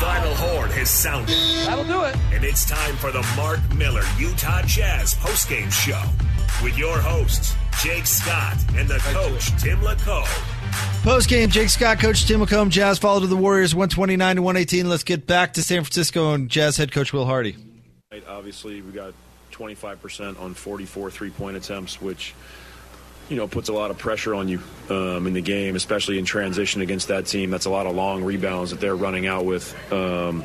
Final horn has sounded. That'll do it. And it's time for the Mark Miller Utah Jazz postgame show with your hosts, Jake Scott and the coach, Tim LaComb. Post game, Jake Scott, Coach Tim LaComb, Jazz follow to the Warriors 129 to 118. Let's get back to San Francisco and Jazz head coach Will Hardy. Obviously, we got 25% on 44 three point attempts, which you know puts a lot of pressure on you um, in the game, especially in transition against that team. That's a lot of long rebounds that they're running out with. Um,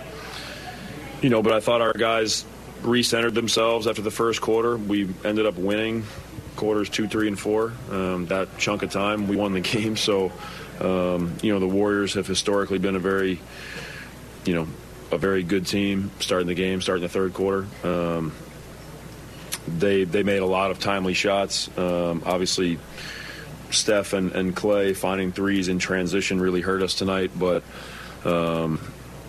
you know, but I thought our guys recentered themselves after the first quarter. We ended up winning quarters two, three, and four. Um, that chunk of time, we won the game. So, um, you know, the Warriors have historically been a very, you know, a very good team starting the game, starting the third quarter. They they made a lot of timely shots. Um, obviously, Steph and, and Klay finding threes in transition really hurt us tonight, but. Um,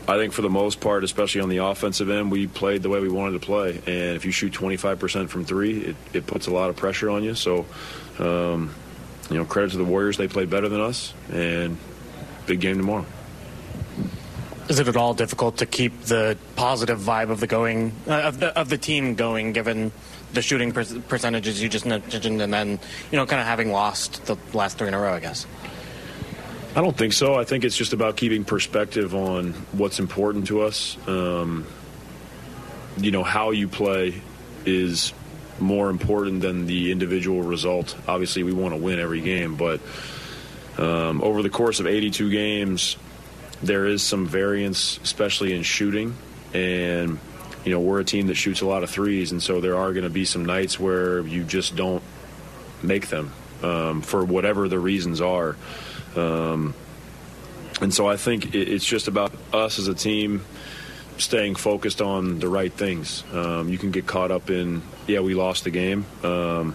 I think for the most part, especially on the offensive end, we played the way we wanted to play. And if you shoot 25% from three, it, it puts a lot of pressure on you. So, um, you know, credit to the Warriors. They played better than us. And big game tomorrow. Is it at all difficult to keep the positive vibe of the going uh, of the of the team going, given the shooting per- percentages you just mentioned, and then you know, kind of having lost the last three in a row, I guess. I don't think so. I think it's just about keeping perspective on what's important to us. Um, you know, how you play is more important than the individual result. Obviously, we want to win every game, but um, over the course of 82 games, there is some variance, especially in shooting. And, you know, we're a team that shoots a lot of threes, and so there are going to be some nights where you just don't make them um, for whatever the reasons are. Um, and so I think it's just about us as a team staying focused on the right things. Um, you can get caught up in, yeah, we lost the game. Um,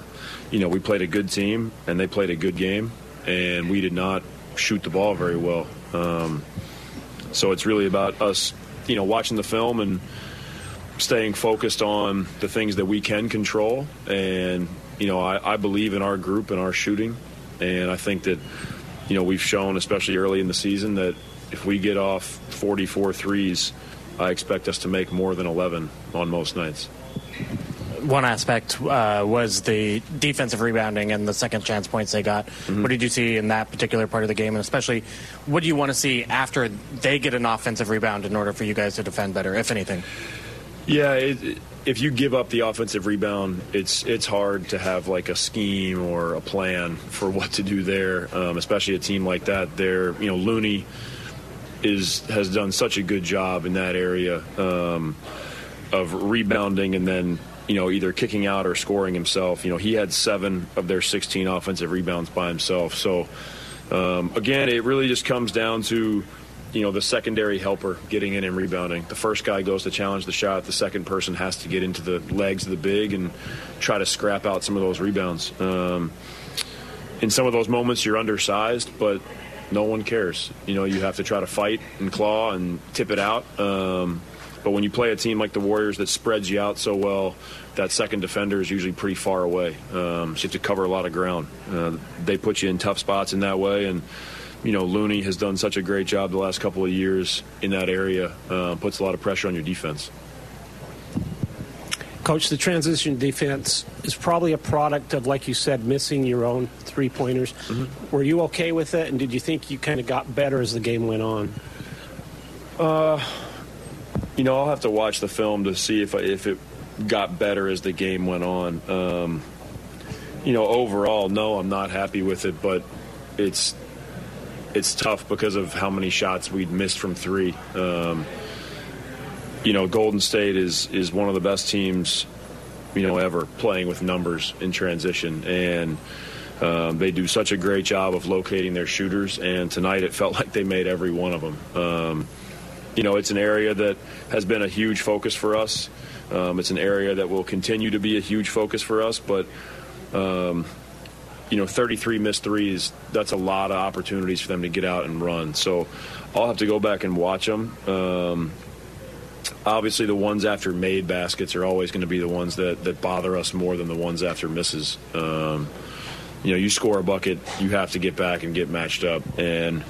you know, we played a good team and they played a good game, and we did not shoot the ball very well. Um, so it's really about us, you know, watching the film and staying focused on the things that we can control. And, you know, I, I believe in our group and our shooting. And I think that you know, we've shown, especially early in the season, that if we get off 44 threes, I expect us to make more than 11 on most nights. One aspect uh, was the defensive rebounding and the second chance points they got. Mm-hmm. What did you see in that particular part of the game? And especially, what do you want to see after they get an offensive rebound in order for you guys to defend better, if anything? Yeah, it, if you give up the offensive rebound, it's it's hard to have like a scheme or a plan for what to do there, um, especially a team like that. There, you know, Looney is has done such a good job in that area um, of rebounding and then you know either kicking out or scoring himself. You know, he had seven of their 16 offensive rebounds by himself. So um, again, it really just comes down to you know, the secondary helper getting in and rebounding. The first guy goes to challenge the shot. The second person has to get into the legs of the big and try to scrap out some of those rebounds. Um, in some of those moments, you're undersized, but no one cares. You know, you have to try to fight and claw and tip it out. Um, but when you play a team like the Warriors that spreads you out so well, that second defender is usually pretty far away. Um, so you have to cover a lot of ground. Uh, they put you in tough spots in that way, and you know, Looney has done such a great job the last couple of years in that area. Uh, puts a lot of pressure on your defense. Coach, the transition defense is probably a product of, like you said, missing your own three pointers. Mm-hmm. Were you okay with it, and did you think you kind of got better as the game went on? Uh, you know, I'll have to watch the film to see if if it got better as the game went on. Um, you know, overall, no, I'm not happy with it, but it's it's tough because of how many shots we'd missed from three. Um, you know, Golden State is is one of the best teams, you know, ever playing with numbers in transition, and um, they do such a great job of locating their shooters. And tonight, it felt like they made every one of them. Um, you know, it's an area that has been a huge focus for us. Um, it's an area that will continue to be a huge focus for us, but. Um, you know, 33 missed threes, that's a lot of opportunities for them to get out and run. So I'll have to go back and watch them. Um, obviously the ones after made baskets are always going to be the ones that, that bother us more than the ones after misses. Um, you know, you score a bucket, you have to get back and get matched up. And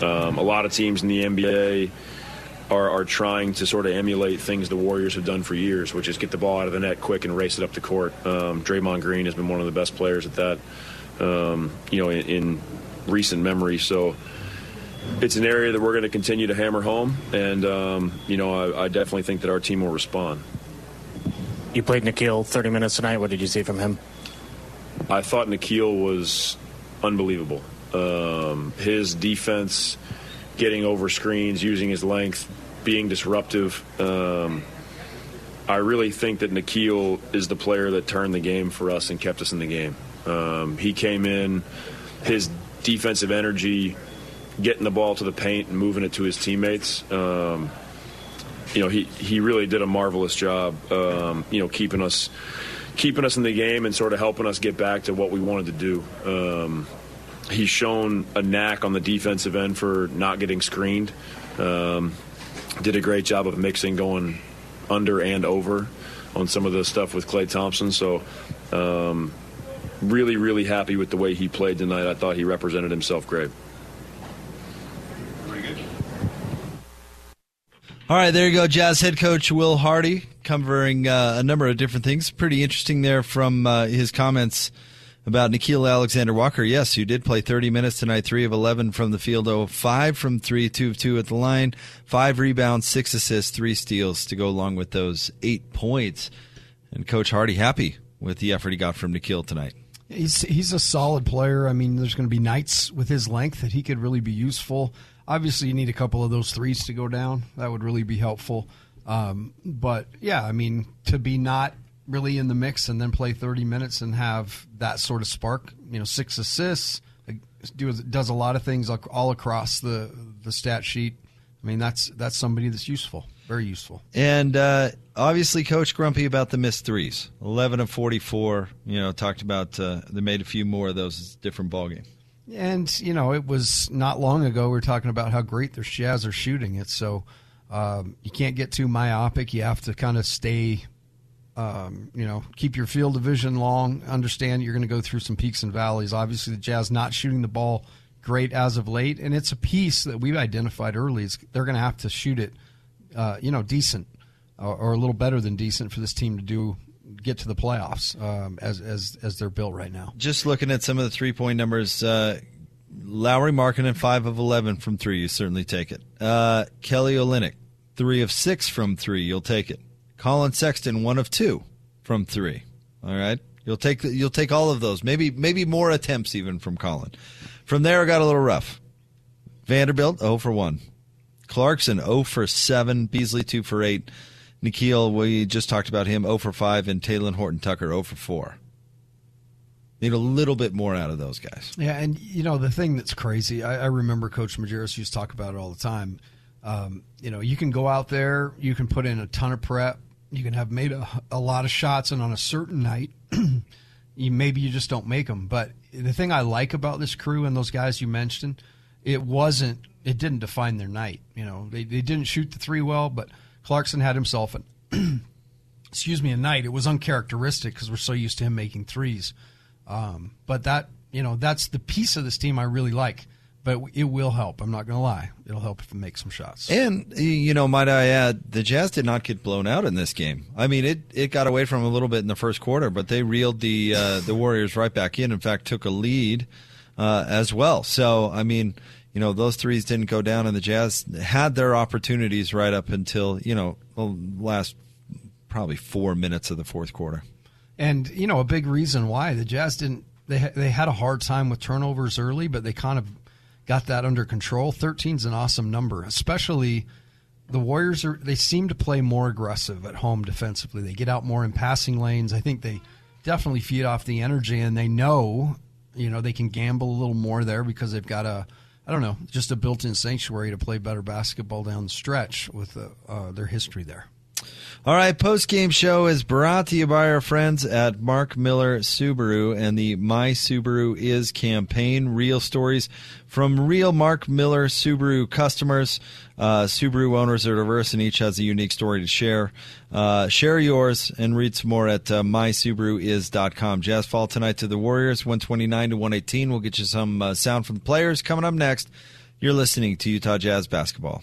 um, a lot of teams in the NBA are, are trying to sort of emulate things the Warriors have done for years, which is get the ball out of the net quick and race it up the court. Um, Draymond Green has been one of the best players at that, um, you know, in, in recent memory. So it's an area that we're going to continue to hammer home, and um, you know I, I, definitely think that our team will respond. You played Nickeil 30 minutes tonight. What did you see from him? I thought Nickeil was unbelievable. Um, his defense, getting over screens, using his length, being disruptive. Um, I really think that Nickeil is the player that turned the game for us and kept us in the game. Um, he came in, his defensive energy getting the ball to the paint and moving it to his teammates. Um, you know, he, he really did a marvelous job, um, you know, keeping us keeping us in the game and sort of helping us get back to what we wanted to do. Um, he's shown a knack on the defensive end for not getting screened. Um, did a great job of mixing, going under and over on some of the stuff with Klay Thompson. So, um, really, really happy with the way he played tonight. I thought he represented himself great. All right, there you go. Jazz head coach Will Hardy covering uh, a number of different things. Pretty interesting there from uh, his comments about Nickeil Alexander Walker. Yes, you did play 30 minutes tonight, 3 of 11 from the field, oh, 5 from 3, 2 of 2 at the line, 5 rebounds, 6 assists, 3 steals to go along with those 8 points. And Coach Hardy happy with the effort he got from Nickeil tonight. He's he's a solid player. I mean, there's going to be nights with his length that he could really be useful. Obviously, you need a couple of those threes to go down. That would really be helpful. Um, but yeah, I mean, to be not really in the mix and then play 30 minutes and have that sort of spark, you know, six assists, does a lot of things all across the the stat sheet. I mean, that's that's somebody that's useful, very useful. And uh, obviously, Coach Grumpy about the missed threes, 11 of 44. You know, talked about uh, they made a few more of those. It's a different ballgame. And you know, it was not long ago we were talking about how great their Jazz are shooting it. So um, you can't get too myopic. You have to kind of stay, um, you know, keep your field of vision long. Understand you're going to go through some peaks and valleys. Obviously, the Jazz not shooting the ball great as of late, and it's a piece that we've identified early. Is they're going to have to shoot it, uh, you know, decent or, or, a little better than decent for this team to do get to the playoffs um, as as as they're built right now. Just looking at some of the three point numbers, uh, Lauri Markkanen five of eleven from three. You certainly take it. Uh, Kelly Olynyk three of six from three. You'll take it. Collin Sexton one of two from three. All right, you'll take you'll take all of those. Maybe maybe more attempts even from Collin. From there, it got a little rough. Vanderbilt 0 for 1. Clarkson 0 for 7. Beasley 2 for 8. Nickeil, we just talked about him 0 for 5, and Talen Horton Tucker 0 for 4. Need a little bit more out of those guys. Yeah, and you know the thing that's crazy. I, I remember Coach Majerus used to talk about it all the time. Um, you know, you can go out there, you can put in a ton of prep, you can have made a, a lot of shots, and on a certain night, you maybe you just don't make them. But the thing I like about this crew and those guys you mentioned, it wasn't, it didn't define their night. You know, they they didn't shoot the three well, but Clarkson had himself an, excuse me, a night. It was uncharacteristic because we're so used to him making threes. Um, but that, you know, that's the piece of this team I really like. But it will help. I'm not going to lie; it'll help if it makes some shots. And you know, might I add, the Jazz did not get blown out in this game. I mean, it, it got away from them a little bit in the first quarter, but they reeled the uh, the Warriors right back in. In fact, took a lead uh, as well. So, I mean, you know, those threes didn't go down, and the Jazz had their opportunities right up until you know the last probably four minutes of the fourth quarter. And you know, a big reason why the Jazz didn't they they had a hard time with turnovers early, but they kind of got that under control. 13 is an awesome number, especially the Warriors are they seem to play more aggressive at home defensively. They get out more in passing lanes. I think they definitely feed off the energy and they know, you know, they can gamble a little more there because they've got a I don't know, just a built-in sanctuary to play better basketball down the stretch with uh, uh, their history there. All right, post game show is brought to you by our friends at Mark Miller Subaru and the My Subaru Is campaign. Real stories from real Mark Miller Subaru customers. Uh, Subaru owners are diverse and each has a unique story to share. Uh, share yours and read some more at uh, mysubaruis.com. Jazz fall tonight to the Warriors, 129 to 118. We'll get you some uh, sound from the players coming up next. You're listening to Utah Jazz basketball.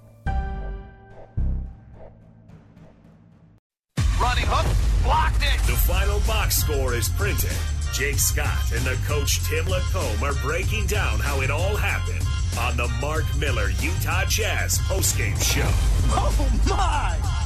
Final box score is printed. Jake Scott and the coach Tim LaComb are breaking down how it all happened on the Mark Miller Utah Jazz postgame show. Oh my!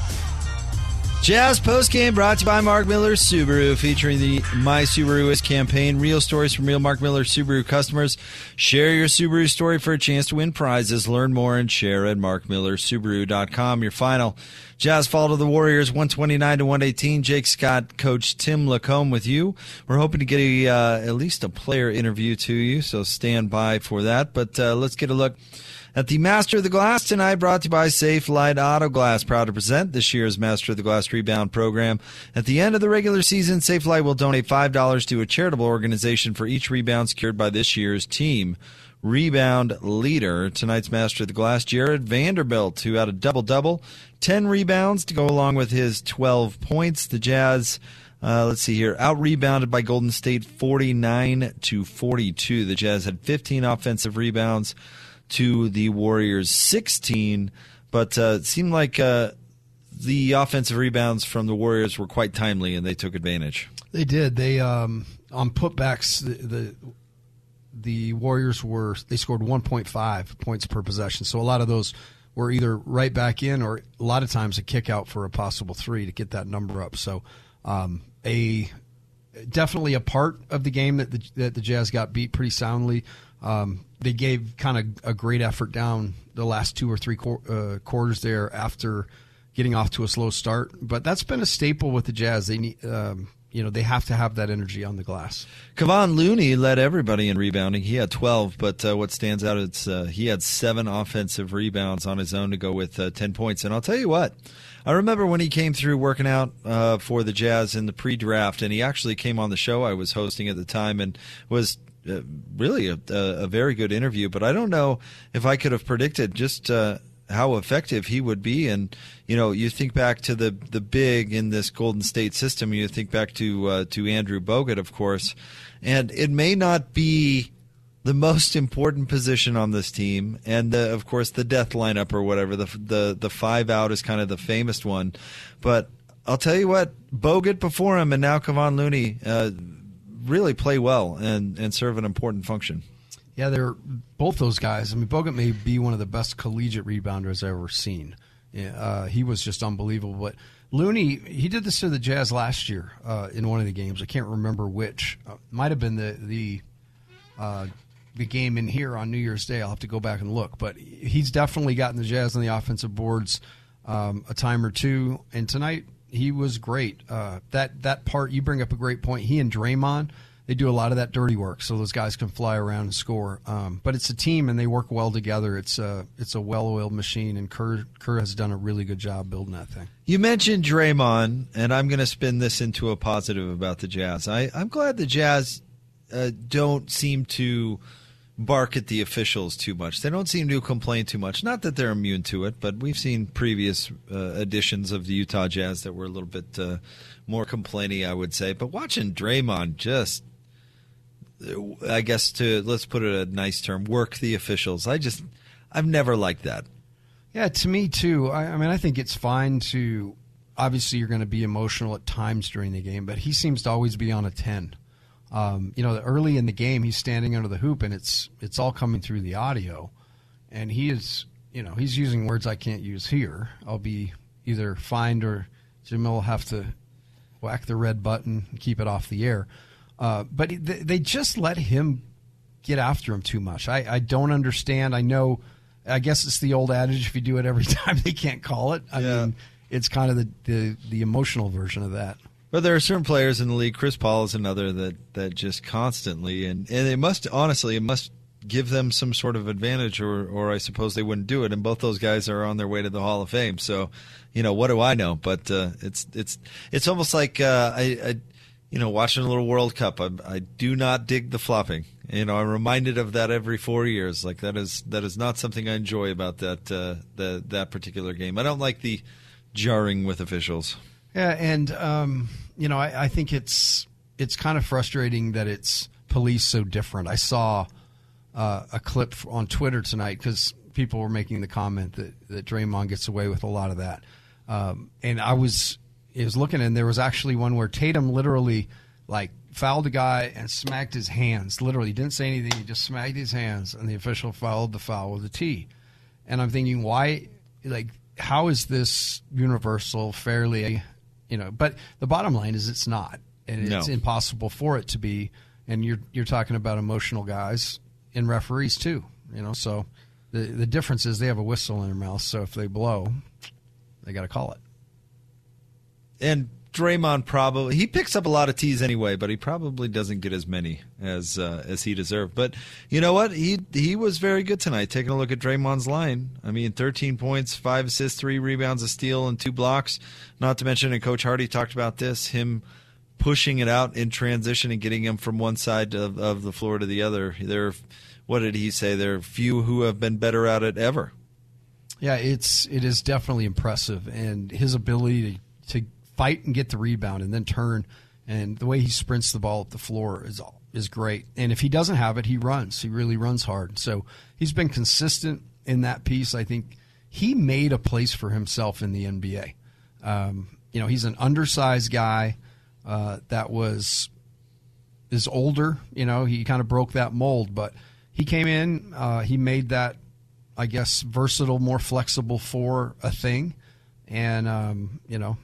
Jazz postgame brought to you by Mark Miller Subaru, featuring the My Subaru is campaign. Real stories from real Mark Miller Subaru customers. Share your Subaru story for a chance to win prizes. Learn more and share at markmillersubaru.com. Your final Jazz fall to the Warriors 129 to 118. Jake Scott, coach Tim LaComb with you. We're hoping to get a, uh, at least a player interview to you, so stand by for that. But uh, let's get a look at the Master of the Glass tonight, brought to you by Safelite Auto Glass. Proud to present this year's Master of the Glass Rebound Program. At the end of the regular season, Safelite will donate $5 to a charitable organization for each rebound secured by this year's team rebound leader. Tonight's Master of the Glass, Jarred Vanderbilt, who had a double double, 10 rebounds to go along with his 12 points. The Jazz. Uh, let's see here. Out rebounded by Golden State 49 to 42. The Jazz had 15 offensive rebounds to the Warriors 16, but uh, it seemed like uh, the offensive rebounds from the Warriors were quite timely and they took advantage. They did. They um, on putbacks the, the the Warriors were they scored 1.5 points per possession. So a lot of those were either right back in or a lot of times a kick out for a possible three to get that number up. So um, a definitely a part of the game that the, that the Jazz got beat pretty soundly. Um, they gave kind of a great effort down the last two or three qu- uh, quarters there after getting off to a slow start. But that's been a staple with the Jazz. They need, um, you know, they have to have that energy on the glass. Kevon Looney led everybody in rebounding. He had 12, but uh, what stands out is uh, he had seven offensive rebounds on his own to go with uh, 10 points. And I'll tell you what, I remember when he came through working out uh, for the Jazz in the pre-draft, and he actually came on the show I was hosting at the time and was uh, really a, a, very good interview. But I don't know if I could have predicted just uh, how effective he would be. And you know, you think back to the the big in this Golden State system. You think back to uh, to Andrew Bogut, of course, and it may not be the most important position on this team, and the, of course the death lineup or whatever. The the the five out is kind of the famous one, but I'll tell you what, Bogut before him, and now Kevon Looney. Uh, really play well and, and serve an important function. Yeah, they're both those guys. I mean, Bogut may be one of the best collegiate rebounders I've ever seen. Uh, he was just unbelievable. But Looney, he did this to the Jazz last year uh, in one of the games. I can't remember which. Uh, might have been the the uh, the game in here on New Year's Day. I'll have to go back and look. But he's definitely gotten the Jazz on the offensive boards um, a time or two. And tonight he was great. Uh, that that part you bring up a great point. He and Draymond, they do a lot of that dirty work, so those guys can fly around and score. Um, but it's a team, and they work well together. It's a it's a well-oiled machine, and Kerr Kerr has done a really good job building that thing. You mentioned Draymond, and I'm going to spin this into a positive about the Jazz. I, I'm glad the Jazz uh, don't seem to bark at the officials too much. They don't seem to complain too much. Not that they're immune to it, but we've seen previous uh, editions of the Utah Jazz that were a little bit uh, more complainy, I would say. But watching Draymond just, I guess to let's put it a nice term, work the officials. I just, I've never liked that. Yeah, to me too. I, I mean, I think it's fine to. Obviously, you're going to be emotional at times during the game, but he seems to always be on a ten. Um, you know, early in the game, he's standing under the hoop, and it's it's all coming through the audio, and he is, you know, he's using words I can't use here. I'll be either fined or Jim will have to whack the red button and keep it off the air. Uh, but they, they just let him get after him too much. I, I don't understand. I know. I guess it's the old adage: if you do it every time, they can't call it. I Yeah. mean, it's kind of the, the the emotional version of that. But there are certain players in the league. Chris Paul is another that that just constantly and and it must honestly it must give them some sort of advantage, or or I suppose they wouldn't do it. And both those guys are on their way to the Hall of Fame. So, you know, what do I know? But uh, it's it's it's almost like uh, I, I you know watching a little World Cup. I, I do not dig the flopping. You know, I'm reminded of that every four years. Like that is that is not something I enjoy about that uh, the, that particular game. I don't like the jarring with officials. Yeah, and um, you know, I, I think it's it's kind of frustrating that it's police so different. I saw uh, a clip on Twitter tonight because people were making the comment that that Draymond gets away with a lot of that, um, and I was I was looking and there was actually one where Tatum literally like fouled a guy and smacked his hands. Literally didn't say anything. He just smacked his hands, and the official fouled the foul with a T. And I'm thinking, why? Like, how is this universal, fairly, you know? But the bottom line is, it's not, and it's impossible for it to be. And you're you're talking about emotional guys and referees too, you know. So the the difference is they have a whistle in their mouth, so if they blow, they got to call it. and Draymond probably he picks up a lot of tees anyway, but he probably doesn't get as many as uh, as he deserved. But you know what? He he was very good tonight. Taking a look at Draymond's line, I mean, 13 points, five assists, three rebounds, a steal, and two blocks. Not to mention, and Coach Hardy talked about this, him pushing it out in transition and getting him from one side of, of the floor to the other. There, what did he say? There are few who have been better at it ever. Yeah, it's it is definitely impressive, and his ability to, to fight and get the rebound and then turn, and the way he sprints the ball up the floor is is great. And if he doesn't have it, he runs. He really runs hard. So he's been consistent in that piece. I think he made a place for himself in the NBA. Um, you know, he's an undersized guy uh, that was is older. You know, he kind of broke that mold, but he came in. Uh, he made that, I guess, versatile, more flexible for a thing, and um, you know,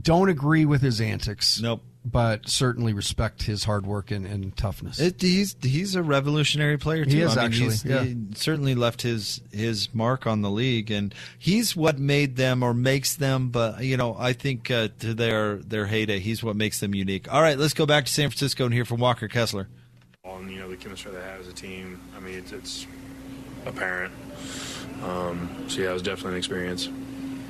don't agree with his antics. Nope. But certainly respect his hard work and, and toughness. It, he's he's a revolutionary player too. He is I mean, actually, yeah. He certainly left his his mark on the league, and he's what made them or makes them. But you know, I think uh, to their their heyday, he's what makes them unique. All right, let's go back to San Francisco and hear from Walker Kessler. And you know the chemistry they have as a team. I mean, it's, it's apparent. Um, so yeah, it was definitely an experience.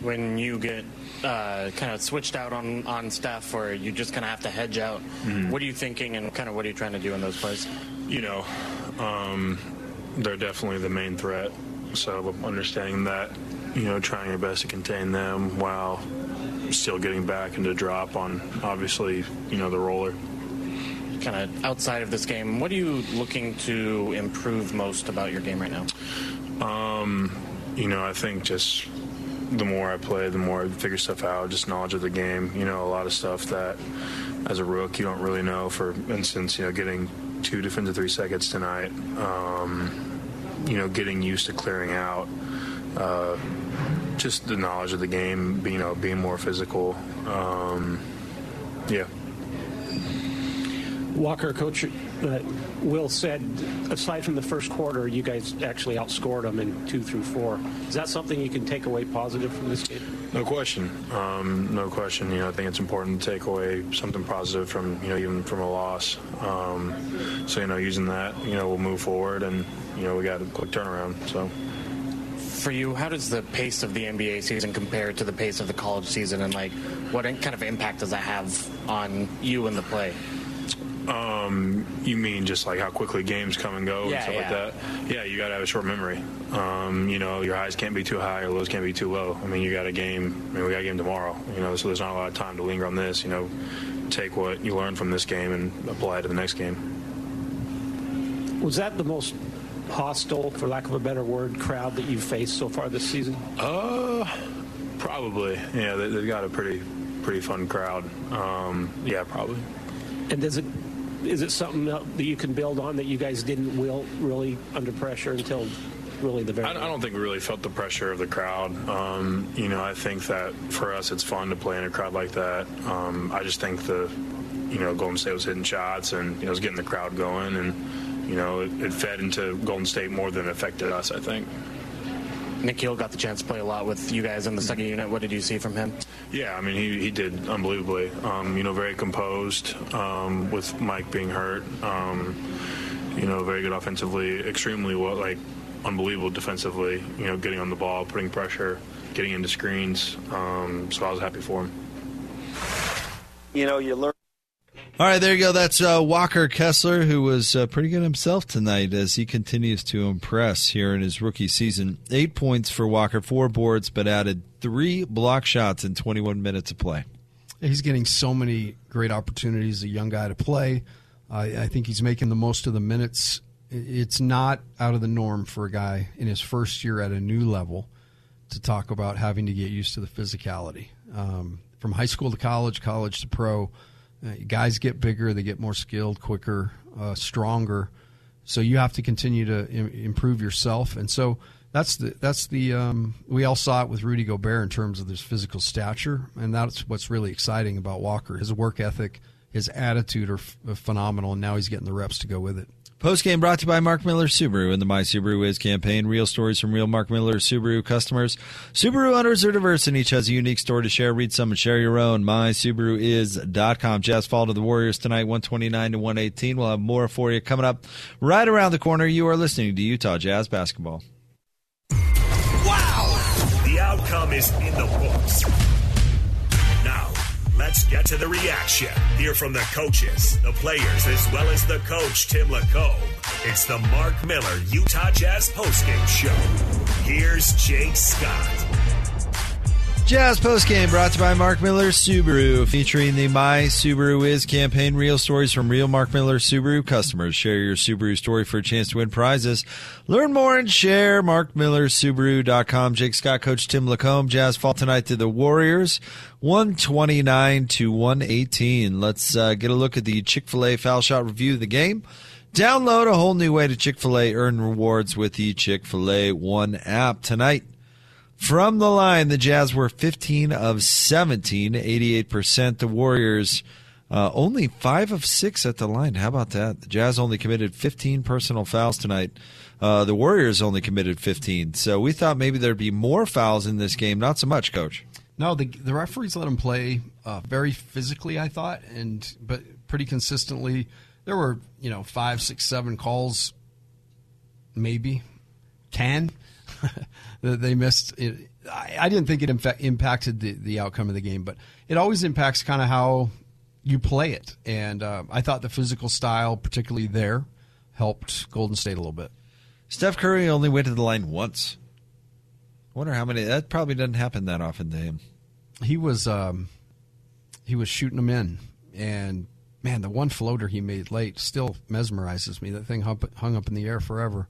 When you get uh, kind of switched out on, on stuff or you just kind of have to hedge out, Mhm. what are you thinking and kind of what are you trying to do in those plays? You know, um, they're definitely the main threat. So understanding that, you know, trying your best to contain them while still getting back into drop on obviously, you know, the roller. Kind of outside of this game, what are you looking to improve most about your game right now? Um, you know, I think just the more I play, the more I figure stuff out. Just knowledge of the game. You know, a lot of stuff that as a rook you don't really know. For instance, you know, getting two defensive three seconds tonight. Um, you know, getting used to clearing out. Uh, just the knowledge of the game. You know, being more physical. Um, yeah. Walker, Coach uh, Will said, aside from the first quarter, you guys actually outscored them in two through four. Is that something you can take away positive from this game? No question. Um, no question. You know, I think it's important to take away something positive from, you know, even from a loss. Um, so, you know, using that, you know, we'll move forward and, you know, we got a quick turnaround. So. For you, how does the pace of the NBA season compare to the pace of the college season, and like, what kind of impact does that have on you and the play? Um, you mean just like how quickly games come and go Yeah, and stuff yeah. like that? Yeah, you got to have a short memory. Um, you know, your highs can't be too high, your lows can't be too low. I mean, you got a game. I mean, we got a game tomorrow. You know, so there's not a lot of time to linger on this. You know, take what you learn from this game and apply it to the next game. Was that the most hostile, for lack of a better word, crowd that you've faced so far this season? Uh, probably. Yeah, they, they've got a pretty pretty fun crowd. Um, yeah, probably. And does it is it something that you can build on that you guys didn't will really under pressure until really the very I, I don't think we really felt the pressure of the crowd. Um, you know, I think that for us, it's fun to play in a crowd like that. Um, I just think the, you know, Golden State was hitting shots and you know, it was getting the crowd going, and you know, it, it fed into Golden State more than it affected us. I think. Nickeil got the chance to play a lot with you guys in the second unit. What did you see from him? Yeah, I mean, he, he did unbelievably. Um, you know, very composed um, with Mike being hurt. Um, you know, very good offensively, extremely well, like unbelievable defensively. You know, getting on the ball, putting pressure, getting into screens. Um, so I was happy for him. You know, you learn. All right, there you go. That's uh, Walker Kessler, who was uh, pretty good himself tonight as he continues to impress here in his rookie season. Eight points for Walker, four boards, but added three block shots in 21 minutes of play. He's getting so many great opportunities, a young guy to play. I I think he's making the most of the minutes. It's not out of the norm for a guy in his first year at a new level to talk about having to get used to the physicality. Um, from high school to college, college to pro, uh, guys get bigger, they get more skilled, quicker, uh, stronger. So you have to continue to Im- improve yourself, and so that's the that's the um, we all saw it with Rudy Gobert in terms of his physical stature, and that's what's really exciting about Walker. His work ethic, his attitude are, f- are phenomenal, and now he's getting the reps to go with it. Post game brought to you by Mark Miller Subaru and the My Subaru Is campaign. Real stories from real Mark Miller Subaru customers. Subaru owners are diverse and each has a unique story to share. Read some and share your own. MySubaruIs.com. Jazz fall to the Warriors tonight, 129 to 118. We'll have more for you coming up right around the corner. You are listening to Utah Jazz Basketball. Wow! The outcome is in the books. Let's get to the reaction. Hear from the coaches, the players, as well as the coach, Tim LaComb. It's the Mark Miller Utah Jazz postgame show. Here's Jake Scott. Jazz postgame brought to you by Mark Miller Subaru, featuring the My Subaru Is campaign. Real stories from real Mark Miller Subaru customers. Share your Subaru story for a chance to win prizes. Learn more and share. MarkMillerSubaru.com. Jake Scott, Coach Tim LaComb. Jazz fall tonight to the Warriors, 129 to 118. Let's uh, get a look at the Chick fil A foul shot review of the game. Download a whole new way to Chick fil A earn rewards with the Chick fil A One app tonight. From the line, the Jazz were 15 of 17, 88%. The Warriors uh, only 5 of 6 at the line. How about that? The Jazz only committed 15 personal fouls tonight. Uh, the Warriors only committed 15. So we thought maybe there'd be more fouls in this game. Not so much, Coach. No, the the referees let them play uh, very physically, I thought, and but pretty consistently. There were you know five, six, seven calls, maybe ten that they missed. It, I, I didn't think it infa- impacted the the outcome of the game, but it always impacts kind of how you play it. And uh, I thought the physical style, particularly there, helped Golden State a little bit. Steph Curry only went to the line once. I Wonder how many. That probably doesn't happen that often to him. He was um, he was shooting them in, and man, the one floater he made late still mesmerizes me. That thing hung, hung up in the air forever.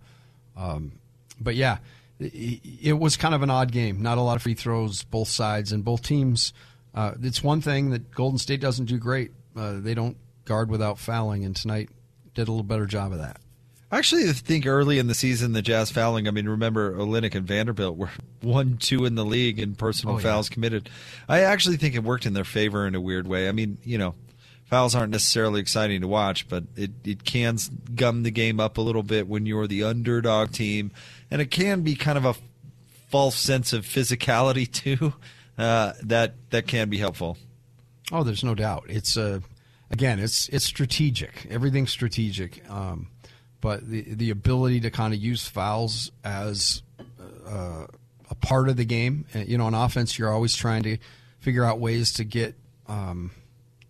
Um, but yeah, it, was kind of an odd game. Not a lot of free throws, both sides and both teams. Uh, it's one thing that Golden State doesn't do great. Uh, they don't guard without fouling, and tonight did a little better job of that. I actually think early in the season, the Jazz fouling, I mean, remember Olynyk and Vanderbilt were 1 2 in the league in personal Oh, yeah. fouls committed. I actually think it worked in their favor in a weird way. I mean, you know, fouls aren't necessarily exciting to watch, but it, it can gum the game up a little bit when you're the underdog team, and it can be kind of a false sense of physicality too. Uh, that that can be helpful. Oh, there's no doubt. It's uh, again, it's it's strategic. Everything's strategic. Um, but the the ability to kind of use fouls as uh, a part of the game. Uh, you know, on offense, you're always trying to figure out ways to get um,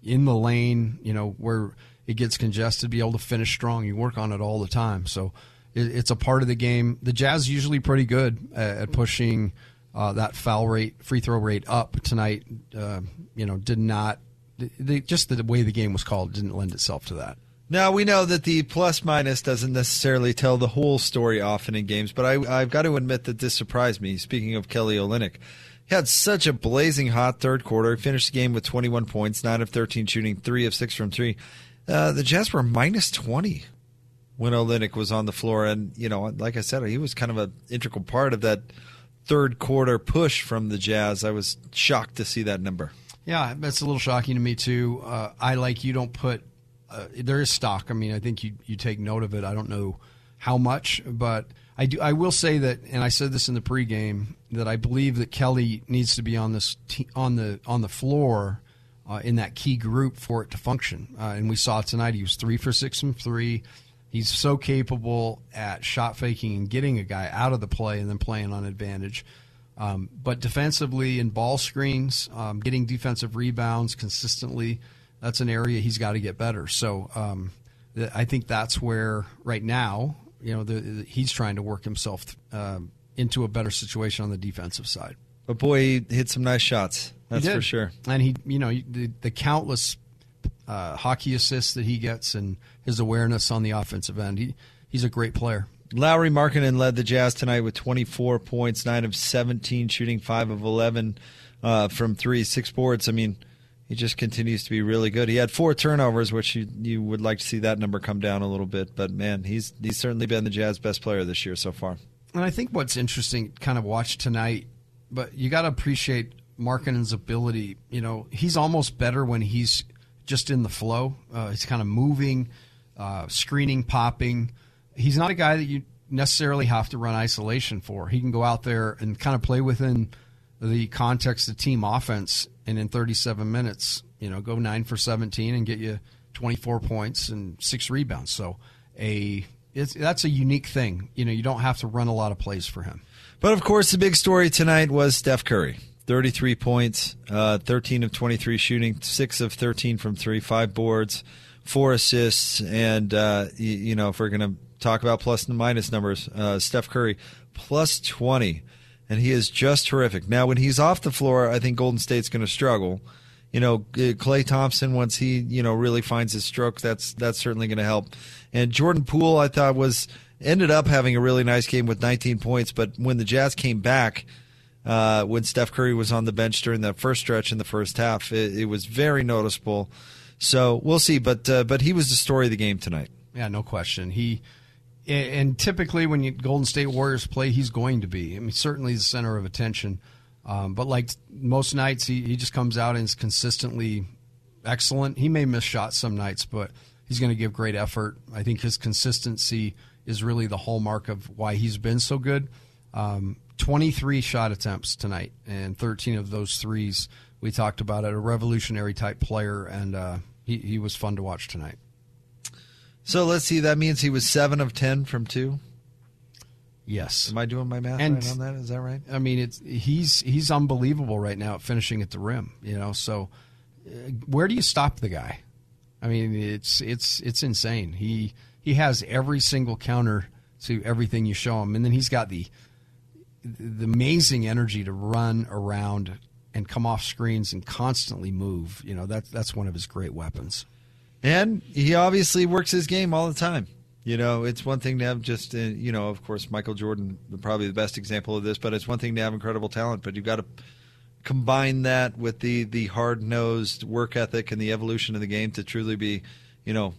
in the lane. You know, where it gets congested, be able to finish strong. You work on it all the time. So it, it's a part of the game. The Jazz usually pretty good at, at pushing uh, that foul rate, free throw rate up tonight. Uh, you know, did not. They, just the way the game was called didn't lend itself to that. Now we know that the plus minus doesn't necessarily tell the whole story often in games, but I, have got to admit that this surprised me. Speaking of Kelly Olynyk, he had such a blazing hot third quarter. He finished the game with 21 points, nine of 13 shooting, three of six from three. Uh, the Jazz were minus 20 when Olynyk was on the floor, and you know, like I said, he was kind of an integral part of that third quarter push from the Jazz. I was shocked to see that number. Yeah, that's a little shocking to me too. Uh, I like you don't put uh, there is stock. I mean, I think you you take note of it. I don't know how much, but I do. I will say that, and I said this in the pregame that I believe that Kelly needs to be on this on the on the floor uh, in that key group for it to function. Uh, and we saw tonight he was three for six from three. He's so capable at shot faking and getting a guy out of the play and then playing on advantage. Um, but defensively in ball screens, um, getting defensive rebounds consistently that's an area he's got to get better. So um, I think that's where right now, you know, the, the, he's trying to work himself uh, into a better situation on the defensive side. But boy, he hit some nice shots. That's for sure. And he, you know, the, the countless uh, hockey assists that he gets and his awareness on the offensive end, he, he's a great player. Lauri Markkanen led the Jazz tonight with 24 points, 9 of 17, shooting 5 of 11 uh, from 3, 6 boards. I mean, he just continues to be really good. He had four turnovers, which you, you would like to see that number come down a little bit. But man, he's he's certainly been the Jazz best player this year so far. And I think what's interesting, kind of watch tonight, but you got to appreciate Markkanen's ability. You know, he's almost better when he's just in the flow. Uh, he's kind of moving, uh, screening, popping. He's not a guy that you necessarily have to run isolation for. He can go out there and kind of play within the context of team offense and in 37 minutes, you know, go nine for 17 and get you 24 points and six rebounds. So a that's a unique thing. You know, you don't have to run a lot of plays for him. But of course, the big story tonight was Steph Curry. 33 points, uh, 13 of 23 shooting, 6 of 13 from 3, 5 boards, 4 assists. And, uh, you, you, know, if we're going to talk about plus and minus numbers, uh, Steph Curry plus 20 and he is just terrific. Now, when he's off the floor, I think Golden State's going to struggle. You know, Klay Thompson once he you know really finds his stroke, that's that's certainly going to help. And Jordan Poole, I thought was ended up having a really nice game with 19 points, but when the Jazz came back. Uh, when Steph Curry was on the bench during that first stretch in the first half, it, it was very noticeable. So we'll see, but uh, but he was the story of the game tonight. Yeah, no question. He and typically when you, Golden State Warriors play, he's going to be. I mean, certainly the center of attention. Um, but like most nights, he, he just comes out and is consistently excellent. He may miss shots some nights, but he's going to give great effort. I think his consistency is really the hallmark of why he's been so good. Um, 23 shot attempts tonight, and 13 of those threes we talked about it. A revolutionary type player, and uh, he, he was fun to watch tonight. So let's see. That means he was seven of ten from two. Yes. Am I doing my math and, right on that? Is that right? I mean, it's he's he's unbelievable right now at finishing at the rim. You know, so uh, where do you stop the guy? I mean, it's it's it's insane. He he has every single counter to everything you show him, and then he's got the the amazing energy to run around and come off screens and constantly move. You know, that's that's one of his great weapons. And he obviously works his game all the time. You know, it's one thing to have just, uh, you know, of course, Michael Jordan, probably the best example of this, but it's one thing to have incredible talent, but you've got to combine that with the, the hard nosed work ethic and the evolution of the game to truly be, you know,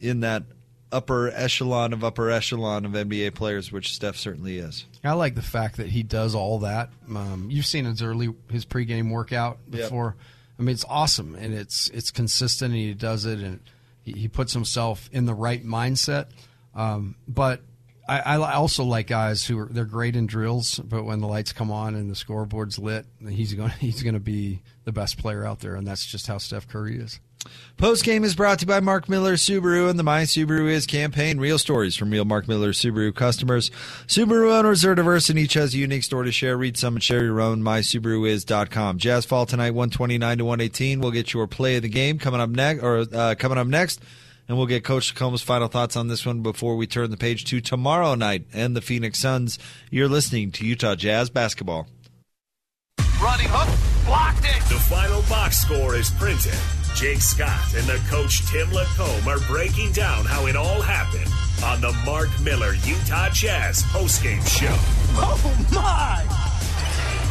in that upper echelon of upper echelon of NBA players, which Steph certainly is. I like the fact that he does all that. Um, you've seen his early his pregame workout before. Yep I mean, it's awesome and it's it's consistent and he does it and he, puts himself in the right mindset. Um, but I, I also like guys who are they're great in drills, but when the lights come on and the scoreboard's lit, he's going he's going to be the best player out there, and that's just how Steph Curry is. Post game is brought to you by Mark Miller Subaru and the My Subaru Is campaign. Real stories from real Mark Miller Subaru customers. Subaru owners are diverse and each has a unique story to share. Read some and share your own. MySubaruIs.com. Jazz fall tonight, one twenty nine to one eighteen. We'll get your play of the game coming up next, or uh, coming up next and we'll get Coach Combs' final thoughts on this one before we turn the page to tomorrow night and the Phoenix Suns. You're listening to Utah Jazz basketball. Running hook, blocked it. The final box score is printed. Jake Scott and the coach Tim LaComb are breaking down how it all happened on the Mark Miller Utah Jazz postgame show. Oh my!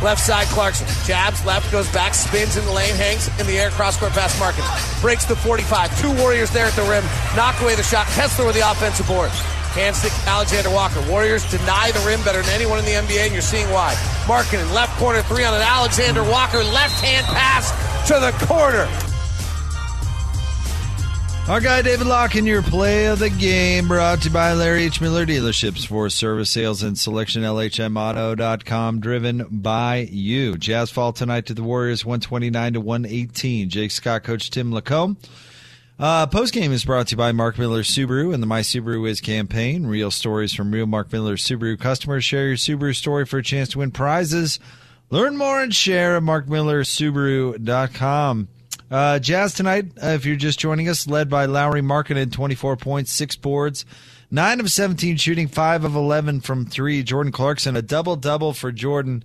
Left side, Clarkson. Jabs, left, goes back, spins in the lane, hangs in the air, cross court pass, Markkanen. Breaks the 45. Two Warriors there at the rim. Knock away the shot. Kessler with the offensive board. Hand stick Alexander Walker. Warriors deny the rim better than anyone in the NBA, and you're seeing why. Markkanen, left corner three on an Alexander Walker. Left hand pass to the corner. Our guy David Locke in your play of the game brought to you by Larry H. Miller Dealerships for service sales and selection LHMauto.com driven by you. Jazz fall tonight to the Warriors 129 to 118. Jake Scott, Coach Tim LaComb. Uh, Post game is brought to you by Mark Miller Subaru and the My Subaru Is campaign. Real stories from real Mark Miller Subaru customers. Share your Subaru story for a chance to win prizes. Learn more and share at markmillersubaru.com. Uh, Jazz tonight, uh, if you're just joining us, led by Lauri Markkanen, 24 points, six boards, 9 of 17 shooting, 5 of 11 from 3. Jordan Clarkson, a double double for Jordan,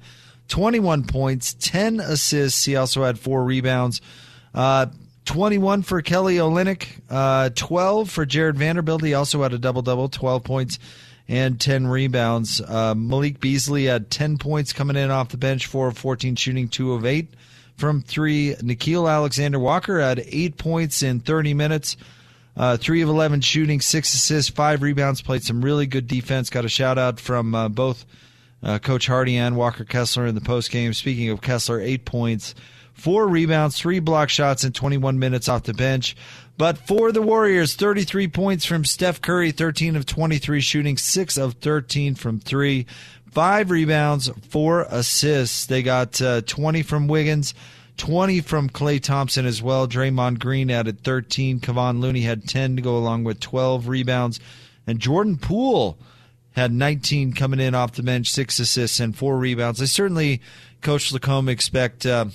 21 points, 10 assists. He also had 4 rebounds. Uh, 21 for Kelly Olynyk, uh, 12 for Jarred Vanderbilt. He also had a double double, 12 points and 10 rebounds. Uh, Malik Beasley had 10 points coming in off the bench, 4 of 14 shooting, 2 of 8 from three. Nickeil Alexander Walker had eight points in 30 minutes, uh, three of 11 shooting, six assists, five rebounds, played some really good defense. Got a shout out from uh, both uh, Coach Hardy and Walker Kessler in the post game. Speaking of Kessler, eight points, four rebounds, three block shots in 21 minutes off the bench. But for the Warriors, 33 points from Steph Curry, 13 of 23 shooting, 6 of 13 from 3 five rebounds, four assists. They got uh, 20 from Wiggins, 20 from Klay Thompson as well. Draymond Green added 13. Kevon Looney had 10 to go along with 12 rebounds. And Jordan Poole had 19 coming in off the bench, six assists and four rebounds. I certainly, Coach LaComb, expect. Uh,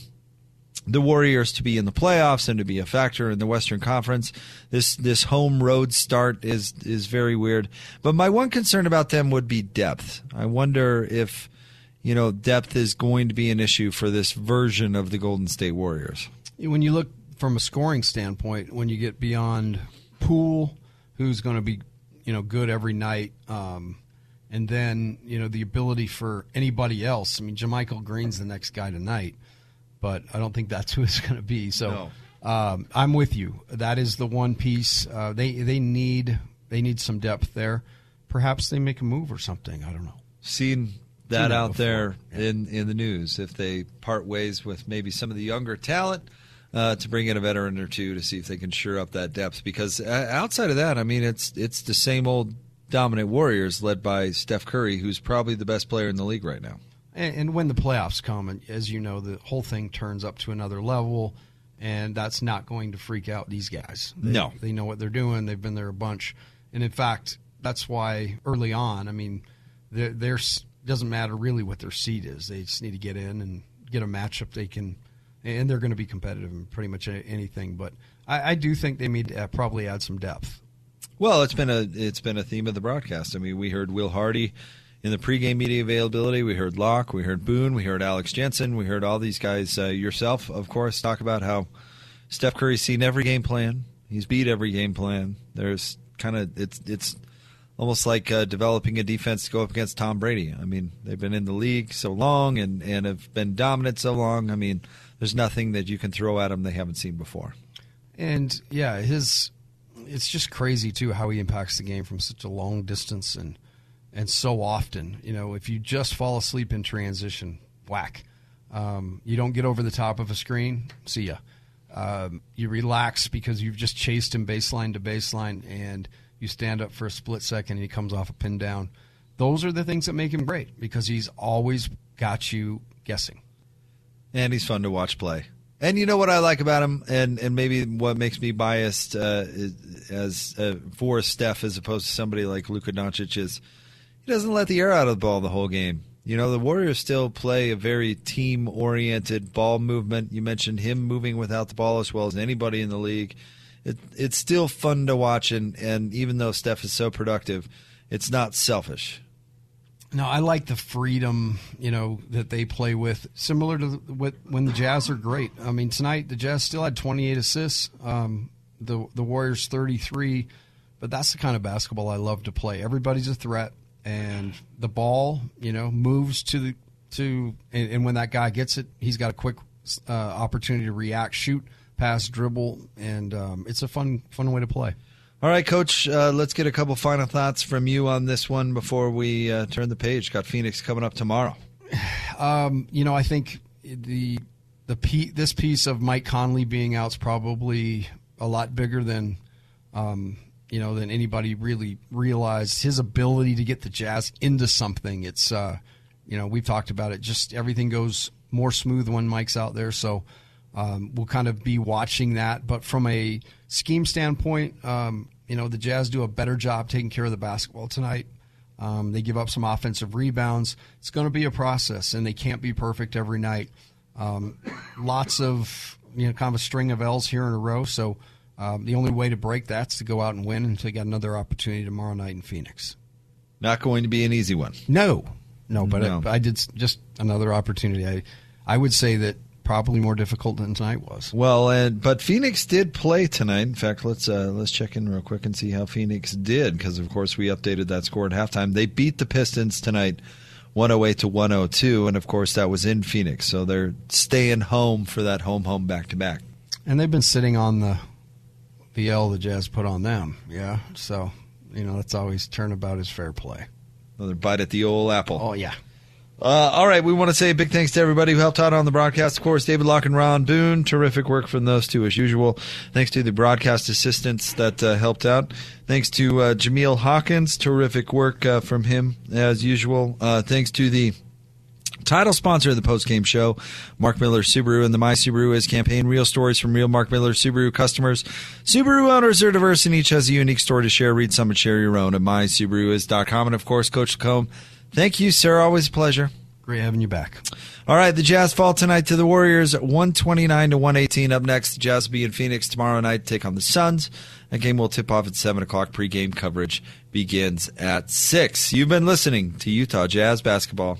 the Warriors to be in the playoffs and to be a factor in the Western Conference. This this home road start is is very weird. But my one concern about them would be depth. I wonder if you know depth is going to be an issue for this version of the Golden State Warriors. When you look from a scoring standpoint, when you get beyond Poole, who's going to be you know good every night. Um, and then you know the ability for anybody else. I mean, JaMychal Green's the next guy tonight but I don't think that's who it's going to be. So no. um, I'm with you. That is the one piece uh, they they need. They need some depth there. Perhaps they make a move or something. I don't know. Seen that, that out before. there yeah. in in the news. If they part ways with maybe some of the younger talent. Uh, to bring in a veteran or two to see if they can sure up that depth, because uh, outside of that, I mean, it's it's the same old dominant Warriors led by Steph Curry, who's probably the best player in the league right now. And, and when the playoffs come, and as you know, the whole thing turns up to another level, and that's not going to freak out these guys. They, no, they know what they're doing. They've been there a bunch, and in fact, that's why early on, I mean, there doesn't matter really what their seed is. They just need to get in and get a matchup they can, and they're going to be competitive in pretty much anything. But I, I do think they need to probably add some depth. Well, it's been a it's been a theme of the broadcast. I mean, we heard Will Hardy in the pregame media availability. We heard Locke, we heard Boone, we heard Alex Jensen, we heard all these guys. Uh, yourself, of course, talk about how Steph Curry's seen every game plan. He's beat every game plan. There's kind of it's it's almost like uh, developing a defense to go up against Tom Brady. I mean, they've been in the league so long and and have been dominant so long. I mean, there's nothing that you can throw at them they haven't seen before. And yeah, his it's just crazy too how he impacts the game from such a long distance and and so often. You know, if you just fall asleep in transition, whack. Um, you don't get over the top of a screen. See ya. Um, you relax because you've just chased him baseline to baseline, and you stand up for a split second, and he comes off a pin down. Those are the things that make him great because he's always got you guessing. And he's fun to watch play. And you know what I like about him, and, and maybe what makes me biased uh, as uh, for Steph as opposed to somebody like Luka Doncic is he doesn't let the air out of the ball the whole game. You know, the Warriors still play a very team oriented ball movement. You mentioned him moving without the ball as well as anybody in the league. It, it's still fun to watch, and, and even though Steph is so productive, it's not selfish. No, I like the freedom, you know, that they play with, similar to what when the Jazz are great. I mean, tonight the Jazz still had 28 assists, um, the the Warriors 33, but that's the kind of basketball I love to play. Everybody's a threat, and the ball, you know, moves to the to, and, and when that guy gets it, he's got a quick uh, opportunity to react, shoot, pass, dribble, and um, it's a fun fun way to play. All right, Coach, uh, let's get a couple final thoughts from you on this one before we uh, turn the page. Got Phoenix coming up tomorrow. Um, you know, I think the the pe- this piece of Mike Conley being out is probably a lot bigger than um, you know than anybody really realized. His ability to get the Jazz into something. It's uh, you know we've talked about it. Just everything goes more smooth when Mike's out there. So um, we'll kind of be watching that. But from a scheme standpoint, um, you know, the Jazz do a better job taking care of the basketball tonight. Um, they give up some offensive rebounds. It's going to be a process, and they can't be perfect every night. Um, lots of, you know, kind of a string of L's here in a row. So um, the only way to break that's to go out and win until you got another opportunity tomorrow night in Phoenix. Not going to be an easy one. No, no, but No. I, I did just another opportunity. I, I would say that probably more difficult than tonight was. Well, and but Phoenix did play tonight. In fact, let's uh, let's check in real quick and see how Phoenix did because of course we updated that score at halftime. They beat the Pistons tonight, 108 to 102, and of course that was in Phoenix. So they're staying home for that home home back to back. And they've been sitting on the the L the Jazz put on them. Yeah, so you know that's always turnabout is fair play. Another bite at the old apple. Oh yeah. Uh, all right, we want to say a big thanks to everybody who helped out on the broadcast. Of course, David Locke and Ron Boone, terrific work from those two as usual. Thanks to the broadcast assistants that uh, helped out. Thanks to uh, Jameel Hawkins, terrific work uh, from him as usual. Uh, thanks to the title sponsor of the post-game show, Mark Miller Subaru and the My Subaru is campaign. Real stories from real Mark Miller Subaru customers. Subaru owners are diverse and each has a unique story to share. Read some and share your own at mysubaruis.com. And of course, Coach LaComb, thank you, sir. Always a pleasure. Great having you back. All right, the Jazz fall tonight to the Warriors, 129 to 118. Up next, the Jazz will be in Phoenix tomorrow night to take on the Suns. That game will tip off at 7 o'clock. Pre-game coverage begins at 6. You've been listening to Utah Jazz Basketball.